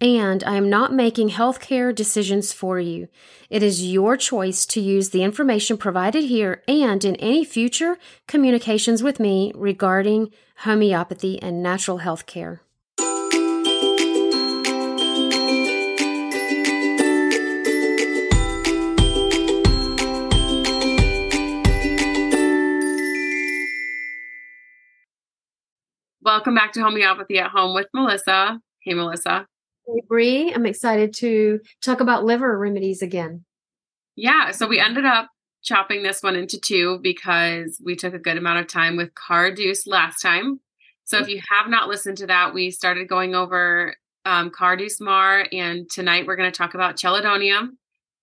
and I am not making healthcare decisions for you. It is your choice to use the information provided here and in any future communications with me regarding homeopathy and natural healthcare. Welcome back to Homeopathy at Home with Melissa. Hey, Melissa. Hey, Bri. I'm excited to talk about liver remedies again. Yeah, so we ended up chopping this one into two because we took a good amount of time with Carduus last time. So if you have not listened to that, we started going over um, Carduus Mar, and tonight we're going to talk about Chelidonium,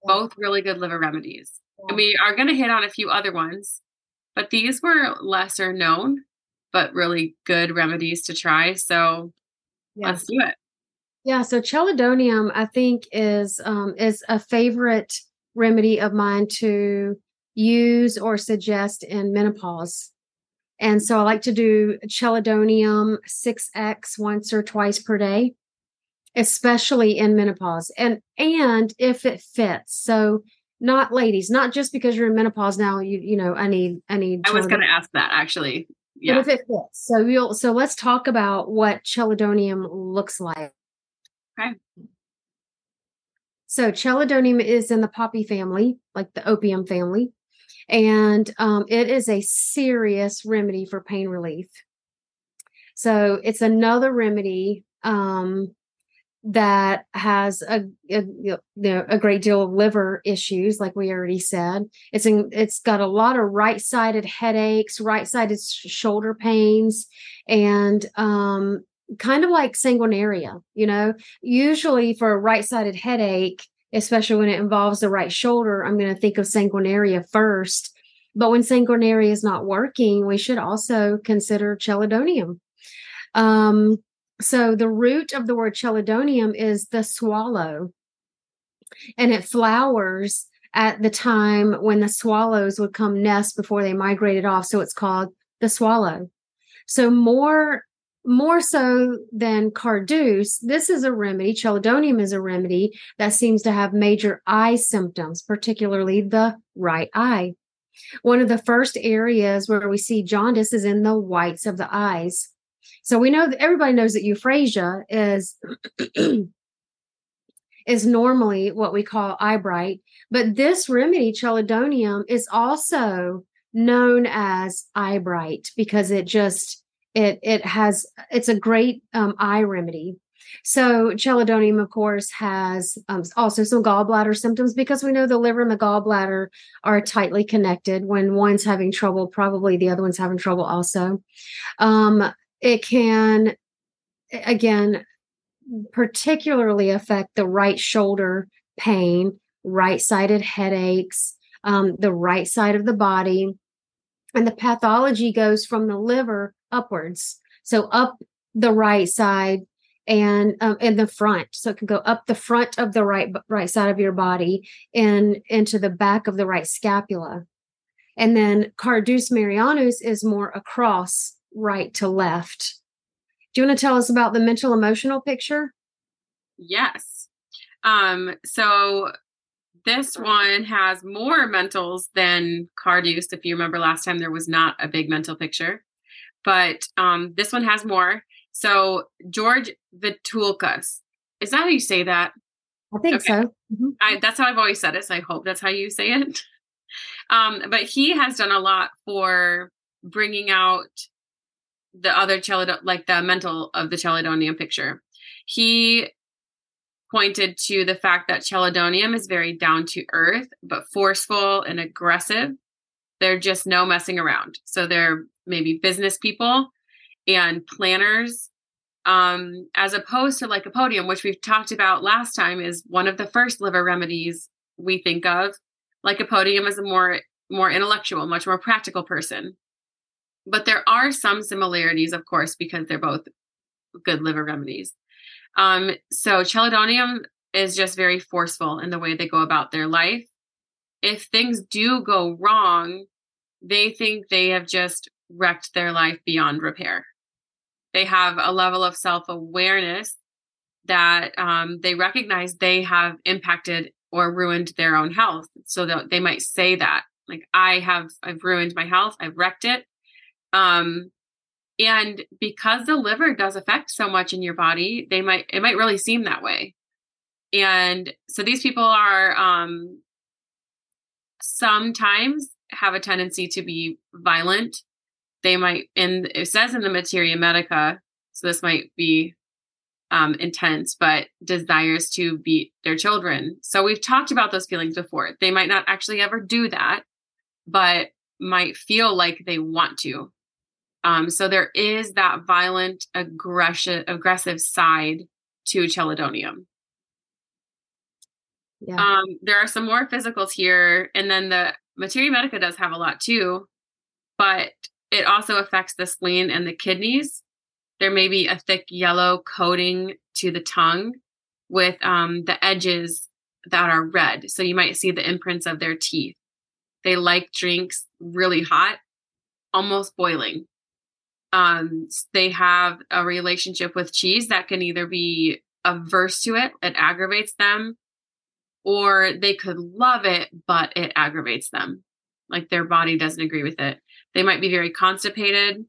both really good liver remedies. And we are going to hit on a few other ones, but these were lesser known, but really good remedies to try. So yes. let's do it. Yeah, so chelidonium, I think, is um, is a favorite remedy of mine to use or suggest in menopause. And so I like to do chelidonium 6x once or twice per day, especially in menopause. And and if it fits. So not ladies, not just because you're in menopause now, you you know, I need I need I was going to ask that actually. Yeah. But if it fits. So you'll so let's talk about what chelidonium looks like. Okay. So chelidonium is in the poppy family, like the opium family, and um, it is a serious remedy for pain relief. So it's another remedy um, that has a, a, you know, a great deal of liver issues, like we already said. It's in, it's got a lot of right-sided headaches, right-sided shoulder pains, and um, kind of like sanguinaria, you know, usually for a right sided headache, especially when it involves the right shoulder, I'm going to think of sanguinaria first. But when sanguinaria is not working, we should also consider chelidonium. Um, so the root of the word chelidonium is the swallow, and it flowers at the time when the swallows would come nest before they migrated off. So it's called the swallow. So more more so than Carduus, this is a remedy, chelidonium is a remedy that seems to have major eye symptoms, particularly the right eye. One of the first areas where we see jaundice is in the whites of the eyes. So we know that everybody knows that euphrasia is is normally what we call eye bright, but this remedy, chelidonium, is also known as eye bright because it just it it has it's a great um, eye remedy. So chelidonium, of course, has um, also some gallbladder symptoms because we know the liver and the gallbladder are tightly connected. When one's having trouble, probably the other one's having trouble also. Um, it can, again, particularly affect the right shoulder pain, right sided headaches, um, the right side of the body. And the pathology goes from the liver upwards. So up the right side and um, in the front. So it can go up the front of the right right side of your body and into the back of the right scapula. And then Carduus Marianus is more across right to left. Do you want to tell us about the mental emotional picture? Yes. Um, so this one has more mentals than Carduus If you remember last time, there was not a big mental picture but um, this one has more. So George Vithoulkas, is that how you say that? I think okay. so. Mm-hmm. I, that's how I've always said it. So I hope that's how you say it. Um, but he has done a lot for bringing out the other chelidon, like the mental of the chelidonium picture. He pointed to the fact that chelidonium is very down to earth, but forceful and aggressive. They're just no messing around. So they're maybe business people and planners, um, as opposed to lycopodium, which we've talked about last time, is one of the first liver remedies we think of. Lycopodium is a more more intellectual, much more practical person. But there are some similarities, of course, because they're both good liver remedies. Um, so chelidonium is just very forceful in the way they go about their life. If things do go wrong, they think they have just wrecked their life beyond repair. They have a level of self awareness that um, they recognize they have impacted or ruined their own health. So that they might say that, like, I have, I've ruined my health, I've wrecked it. Um, and because the liver does affect so much in your body, they might, it might really seem that way. And so these people are um, sometimes have a tendency to be violent. They might, and it says in the Materia Medica, so this might be um, intense, but desires to beat their children. So we've talked about those feelings before. They might not actually ever do that, but might feel like they want to. Um, so there is that violent, aggression, aggressive side to chelidonium. Yeah. Um, there are some more physicals here, and then the Materia Medica does have a lot too, but it also affects the spleen and the kidneys. There may be a thick yellow coating to the tongue with um, the edges that are red. So you might see the imprints of their teeth. They like drinks really hot, almost boiling. Um, they have a relationship with cheese that can either be averse to it, it aggravates them, or they could love it, but it aggravates them. Like their body doesn't agree with it. They might be very constipated,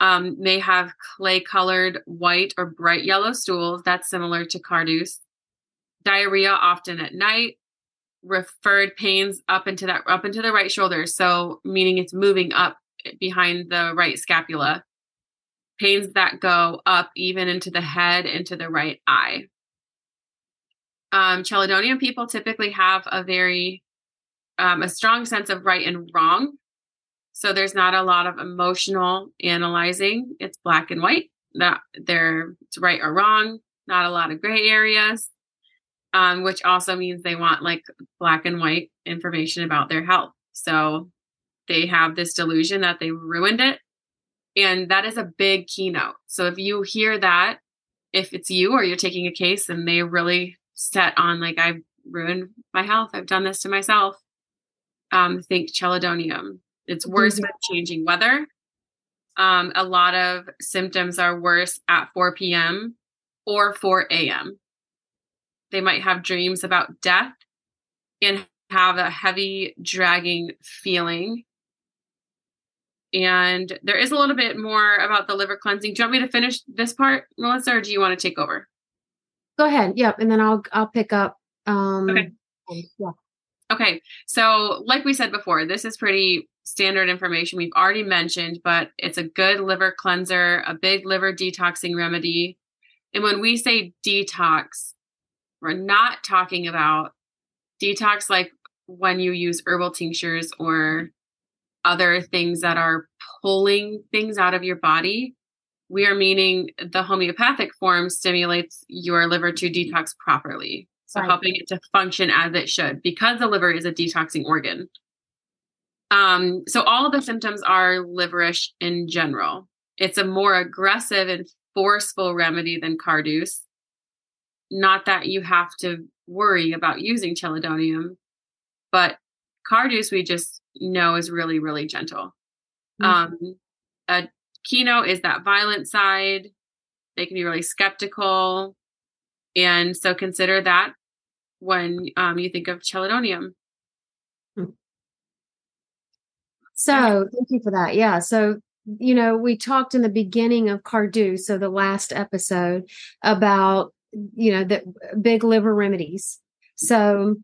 um, may have clay colored white or bright yellow stools. That's similar to Carduus. Diarrhea often at night. Referred pains up into that up into the right shoulder. So meaning it's moving up behind the right scapula. Pains that go up even into the head, into the right eye. Um, Chelidonium people typically have a very um, a strong sense of right and wrong so there's not a lot of emotional analyzing. It's black and white. That they're it's right or wrong. Not a lot of gray areas. Um, which also means they want like black and white information about their health. So they have this delusion that they ruined it. And that is a big keynote. So if you hear that, if it's you or you're taking a case and they really set on like I've ruined my health, I've done this to myself, um, think chelidonium. It's worse mm-hmm. with changing weather. Um, a lot of symptoms are worse at 4 p.m. or 4 a.m. They might have dreams about death and have a heavy, dragging feeling. And there is a little bit more about the liver cleansing. Do you want me to finish this part, Melissa, or do you want to take over? Go ahead. Yep, and then I'll I'll pick up. Um, okay. Yeah. Okay. So, like we said before, this is pretty standard information we've already mentioned, but it's a good liver cleanser, a big liver detoxing remedy. And when we say detox, we're not talking about detox like when you use herbal tinctures or other things that are pulling things out of your body. We are meaning the homeopathic form stimulates your liver to detox properly. So right. helping it to function as it should because the liver is a detoxing organ. Um, so all of the symptoms are liverish in general. It's a more aggressive and forceful remedy than Carduus. Not that you have to worry about using chelidonium, but Carduus we just know is really, really gentle. Mm-hmm. Um, a keynote is that violent side. They can be really skeptical. And so consider that when um, you think of chelidonium. So thank you for that. Yeah. So, you know, we talked in the beginning of Carduus, so the last episode, about, you know, the big liver remedies. So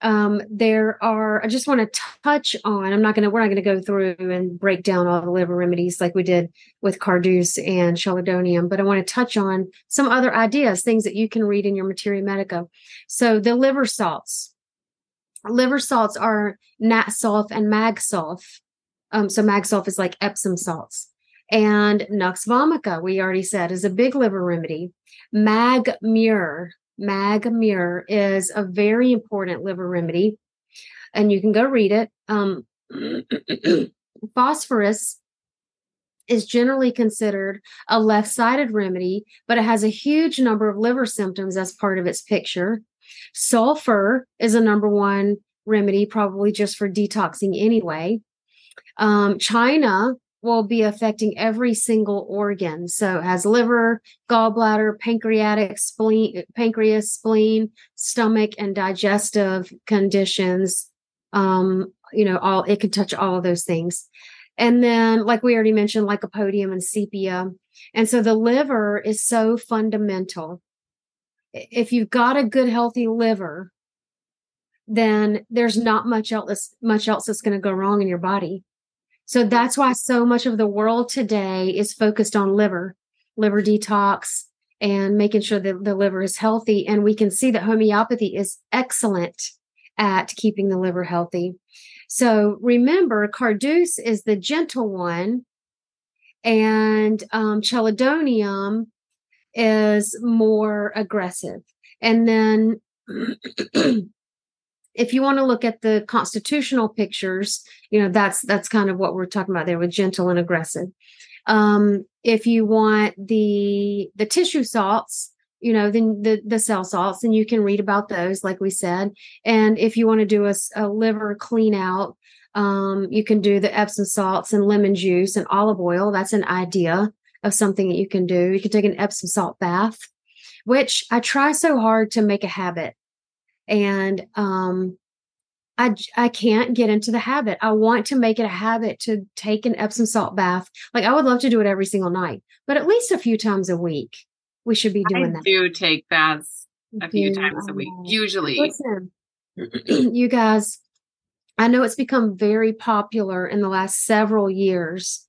um, there are, I just want to touch on, I'm not going to, we're not going to go through and break down all the liver remedies like we did with Carduus and Chelidonium, but I want to touch on some other ideas, things that you can read in your Materia Medica. So the liver salts, liver salts are nat sulf and mag sulf. Um, so mag sulf is like Epsom salts. And Nux vomica, we already said, is a big liver remedy. Mag Mure, Mag Mure is a very important liver remedy, and you can go read it. Um, phosphorus is generally considered a left sided remedy, but it has a huge number of liver symptoms as part of its picture. Sulfur is a number one remedy, probably just for detoxing anyway. Um, China will be affecting every single organ. So it has liver, gallbladder, pancreatic, spleen, pancreas, spleen, stomach, and digestive conditions. Um, you know, all it could touch all of those things. And then, like we already mentioned, lycopodium and sepia. And so the liver is so fundamental. If you've got a good, healthy liver, then there's not much else much else that's going to go wrong in your body. So that's why so much of the world today is focused on liver, liver detox, and making sure that the liver is healthy. And we can see that homeopathy is excellent at keeping the liver healthy. So remember, Carduus is the gentle one, and um, Chelidonium is more aggressive. And then if you want to look at the constitutional pictures, you know, that's that's kind of what we're talking about there with gentle and aggressive. Um, if you want the the tissue salts, you know, then the the cell salts, and you can read about those, like we said. And if you want to do a, a liver clean out, um, you can do the Epsom salts and lemon juice and olive oil. That's an idea of something that you can do. You can take an Epsom salt bath, which I try so hard to make a habit and um I, I can't get into the habit. I want to make it a habit to take an Epsom salt bath. Like I would love to do it every single night, but at least a few times a week. We should be doing that. I that. do take baths a few times a week, usually. Listen, you guys, I know it's become very popular in the last several years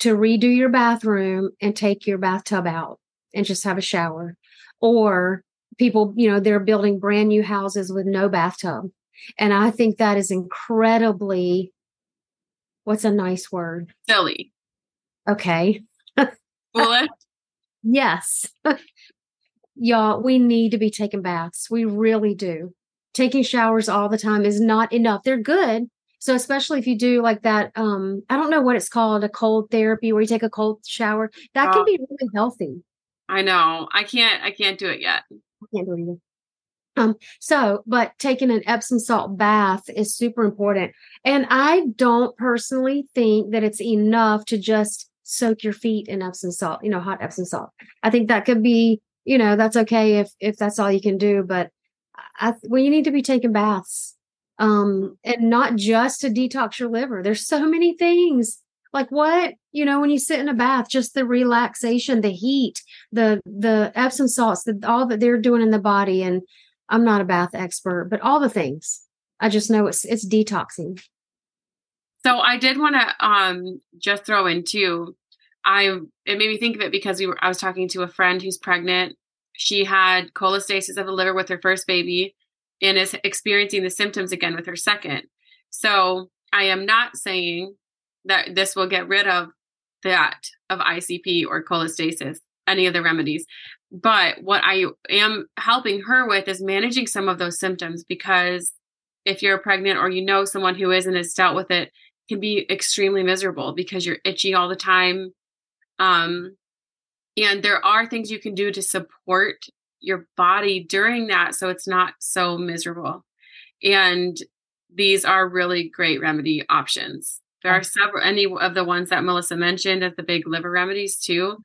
to redo your bathroom and take your bathtub out and just have a shower or people, you know, they're building brand new houses with no bathtub. And I think that is incredibly, what's a nice word? Silly. Okay. Foolish. yes. Y'all, we need to be taking baths. We really do. Taking showers all the time is not enough. They're good. So especially if you do like that, um, I don't know what it's called, a cold therapy where you take a cold shower, that can be really healthy. I know. I can't I can't do it yet. I can't do it either. Um, so, but taking an Epsom salt bath is super important. And I don't personally think that it's enough to just soak your feet in Epsom salt, you know, hot Epsom salt. I think that could be, you know, that's okay if if that's all you can do. But I, well, you need to be taking baths, um, and not just to detox your liver. There's so many things like what you know when you sit in a bath just the relaxation the heat the the epsom salts the, all that they're doing in the body and i'm not a bath expert but all the things. I just know it's it's detoxing. So i did want to um just throw in too i it made me think of it because we were i was talking to a friend who's pregnant. She had cholestasis of the liver with her first baby and is experiencing the symptoms again with her second. So i am not saying that this will get rid of that of ICP or cholestasis, any of the remedies. But what I am helping her with is managing some of those symptoms because if you're pregnant or you know someone who is and has dealt with it, can be extremely miserable because you're itchy all the time. Um, and there are things you can do to support your body during that so it's not so miserable. And these are really great remedy options. There are several, any of the ones that Melissa mentioned as the big liver remedies too.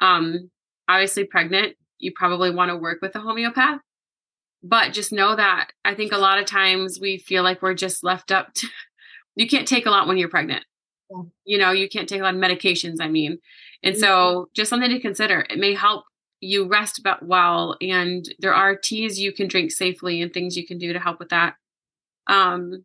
Um, obviously, pregnant, you probably want to work with a homeopath, but just know that I think a lot of times we feel like we're just left up to, you can't take a lot when you're pregnant. Yeah. You know, you can't take a lot of medications, I mean. And mm-hmm. so, just something to consider. It may help you rest but well, and there are teas you can drink safely and things you can do to help with that. Um,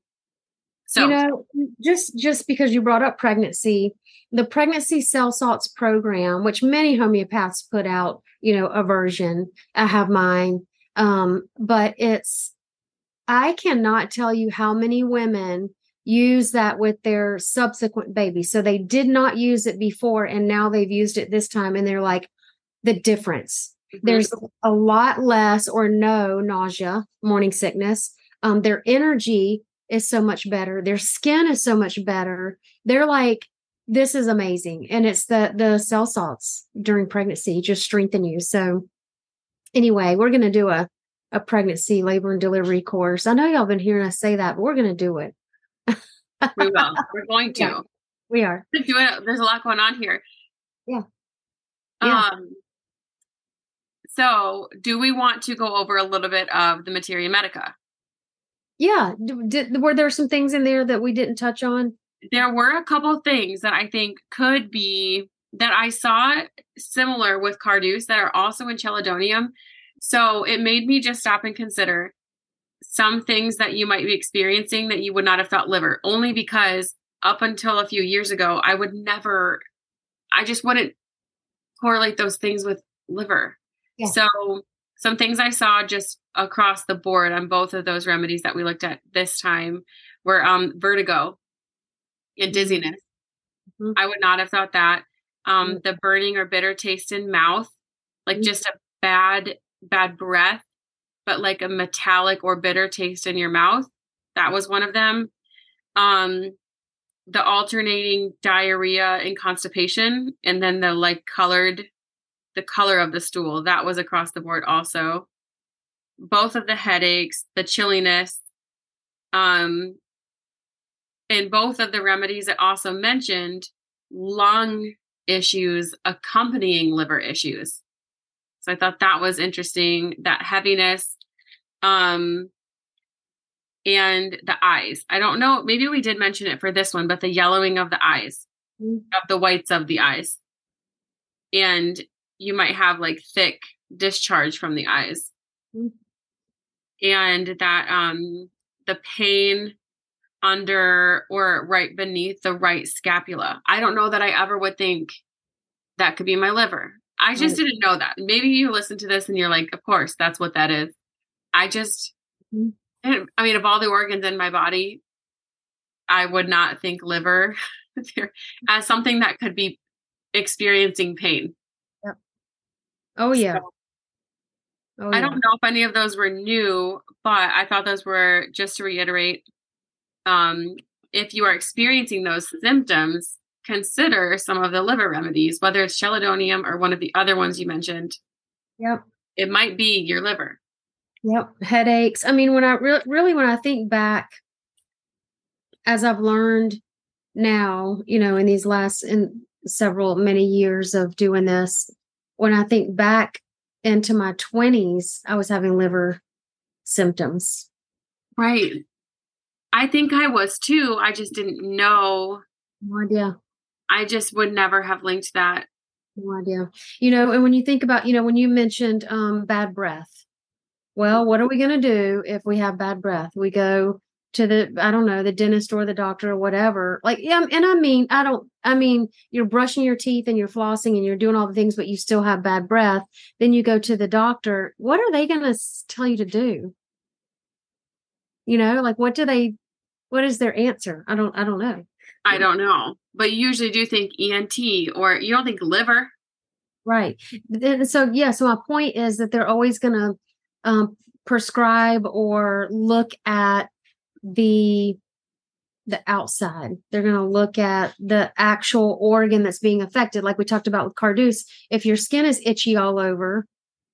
so you know, just just because you brought up pregnancy, the pregnancy cell salts program, which many homeopaths put out, you know, a version. I have mine, um, but it's I cannot tell you how many women use that with their subsequent baby. So they did not use it before, and now they've used it this time, and they're like, the difference. Mm-hmm. There's a lot less or no nausea, morning sickness. Um, their energy is so much better. Their skin is so much better. They're like, this is amazing. And it's the the cell salts during pregnancy just strengthen you. So anyway, we're gonna do a a pregnancy labor and delivery course. I know y'all been hearing us say that, but we're gonna do it. we will. We're going to. Yeah, we are. There's a lot going on here. Yeah. yeah. Um so do we want to go over a little bit of the materia medica? Yeah. Did, were there some things in there that we didn't touch on? There were a couple things that I think could be that I saw similar with Carduus that are also in Chelidonium. So it made me just stop and consider some things that you might be experiencing that you would not have thought liver, only because up until a few years ago, I would never, I just wouldn't correlate those things with liver. Yeah. So some things I saw just across the board on both of those remedies that we looked at this time were um, vertigo and mm-hmm. dizziness. Mm-hmm. I would not have thought that. Um, mm-hmm. The burning or bitter taste in mouth, like mm-hmm. just a bad, bad breath, but like a metallic or bitter taste in your mouth. That was one of them. Um, the alternating diarrhea and constipation, and then the like colored the color of the stool. That was across the board also. Both of the headaches, the chilliness, um, and both of the remedies it also mentioned lung issues accompanying liver issues. So I thought that was interesting. That heaviness, um, and the eyes. I don't know. Maybe we did mention it for this one, but the yellowing of the eyes, mm-hmm. of the whites of the eyes, and you might have like thick discharge from the eyes. Mm-hmm. And that um the pain under or right beneath the right scapula. I don't know that I ever would think that could be my liver. I just right. didn't know that. Maybe you listen to this and you're like, of course, that's what that is. I just, mm-hmm. I mean, of all the organs in my body, I would not think liver as something that could be experiencing pain. Yep. Oh yeah. So, oh. I don't know if any of those were new, but I thought those were just to reiterate. Um, if you are experiencing those symptoms, consider some of the liver remedies, whether it's chelidonium or one of the other ones you mentioned. Yep. It might be your liver. Yep. Headaches. I mean, when I re- really, when I think back, as I've learned now, you know, in these last in several many years of doing this, when I think back into my 20s, I was having liver symptoms. Right. I think I was too. I just didn't know. No idea. I just would never have linked that. No idea. You know, and when you think about, you know, when you mentioned um, bad breath, well, what are we going to do if we have bad breath? We go to the i don't know the dentist or the doctor or whatever. Like yeah and i mean i don't i mean you're brushing your teeth and you're flossing and you're doing all the things but you still have bad breath. Then you go to the doctor. What are they going to tell you to do? You know like what do they what is their answer? I don't i don't know. I don't know. But you usually do think ent or you don't think liver. Right. So yeah so my point is that they're always going to um, prescribe or look at the the outside. They're going to look at the actual organ that's being affected. Like we talked about with Carduus, if your skin is itchy all over,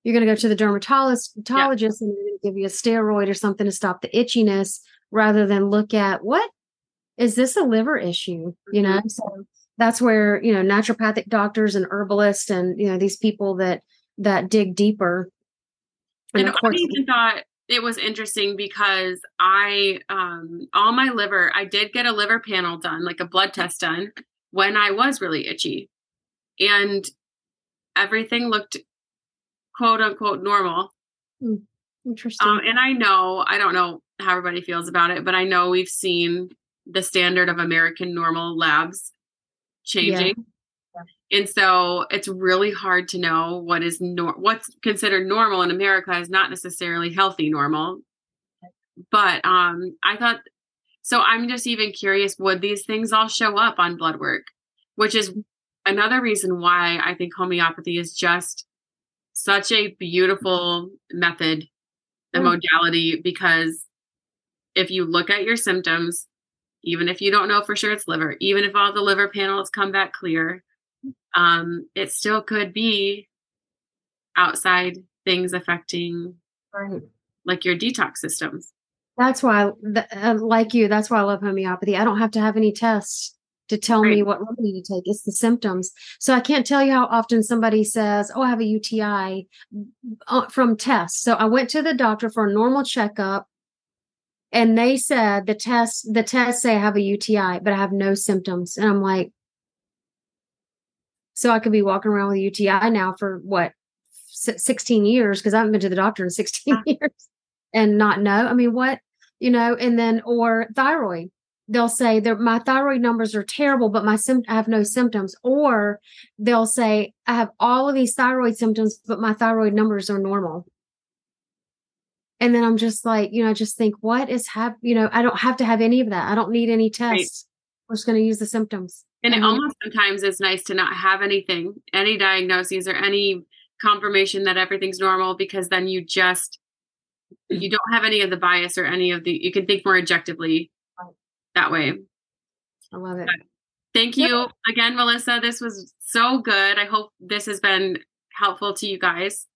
you're going to go to the dermatologist yeah. and they're going to give you a steroid or something to stop the itchiness rather than look at what is this a liver issue, you know? Mm-hmm. So that's where, you know, naturopathic doctors and herbalists and, you know, these people that that dig deeper. And, and of course, I even thought it was interesting because I um all my liver, I did get a liver panel done, like a blood test done when I was really itchy. And everything looked quote unquote normal. Hmm, interesting. Um, and I know, I don't know how everybody feels about it, but I know we've seen the standard of American normal labs changing. Yeah. And so it's really hard to know what is nor- what's considered normal in America is not necessarily healthy normal. But um I thought so I'm just even curious would these things all show up on blood work, which is another reason why I think homeopathy is just such a beautiful method and mm. modality because if you look at your symptoms, even if you don't know for sure it's liver, even if all the liver panels come back clear, um, it still could be outside things affecting right. like your detox systems. That's why, uh, like you, that's why I love homeopathy. I don't have to have any tests to tell right. me what remedy to take. It's the symptoms. So I can't tell you how often somebody says, "Oh, I have a UTI," uh, from tests. So I went to the doctor for a normal checkup and they said the test the tests say I have a UTI, but I have no symptoms. And I'm like, so I could be walking around with UTI now for what 16 years because I haven't been to the doctor in 16 ah. years and not know. I mean, what you know, and then or thyroid. They'll say that my thyroid numbers are terrible, but my sim- I have no symptoms. Or they'll say I have all of these thyroid symptoms, but my thyroid numbers are normal and then i'm just like you know I just think what is hap you know i don't have to have any of that i don't need any tests right. we're just going to use the symptoms and it almost sometimes is nice to not have anything any diagnoses or any confirmation that everything's normal because then you just you don't have any of the bias or any of the you can think more objectively that way. I love it. But thank you again melissa. This was so good. I hope this has been helpful to you guys.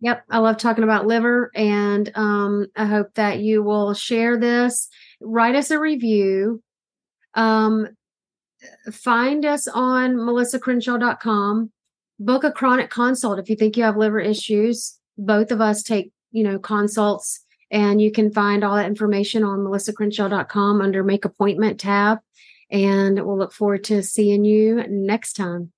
Yep, I love talking about liver, and um, I hope that you will share this. Write us a review. Um, find us on melissacrenshaw.com. Book a chronic consult if you think you have liver issues. Both of us take, you know, consults, and you can find all that information on melissacrenshaw.com under Make Appointment tab. And we'll look forward to seeing you next time.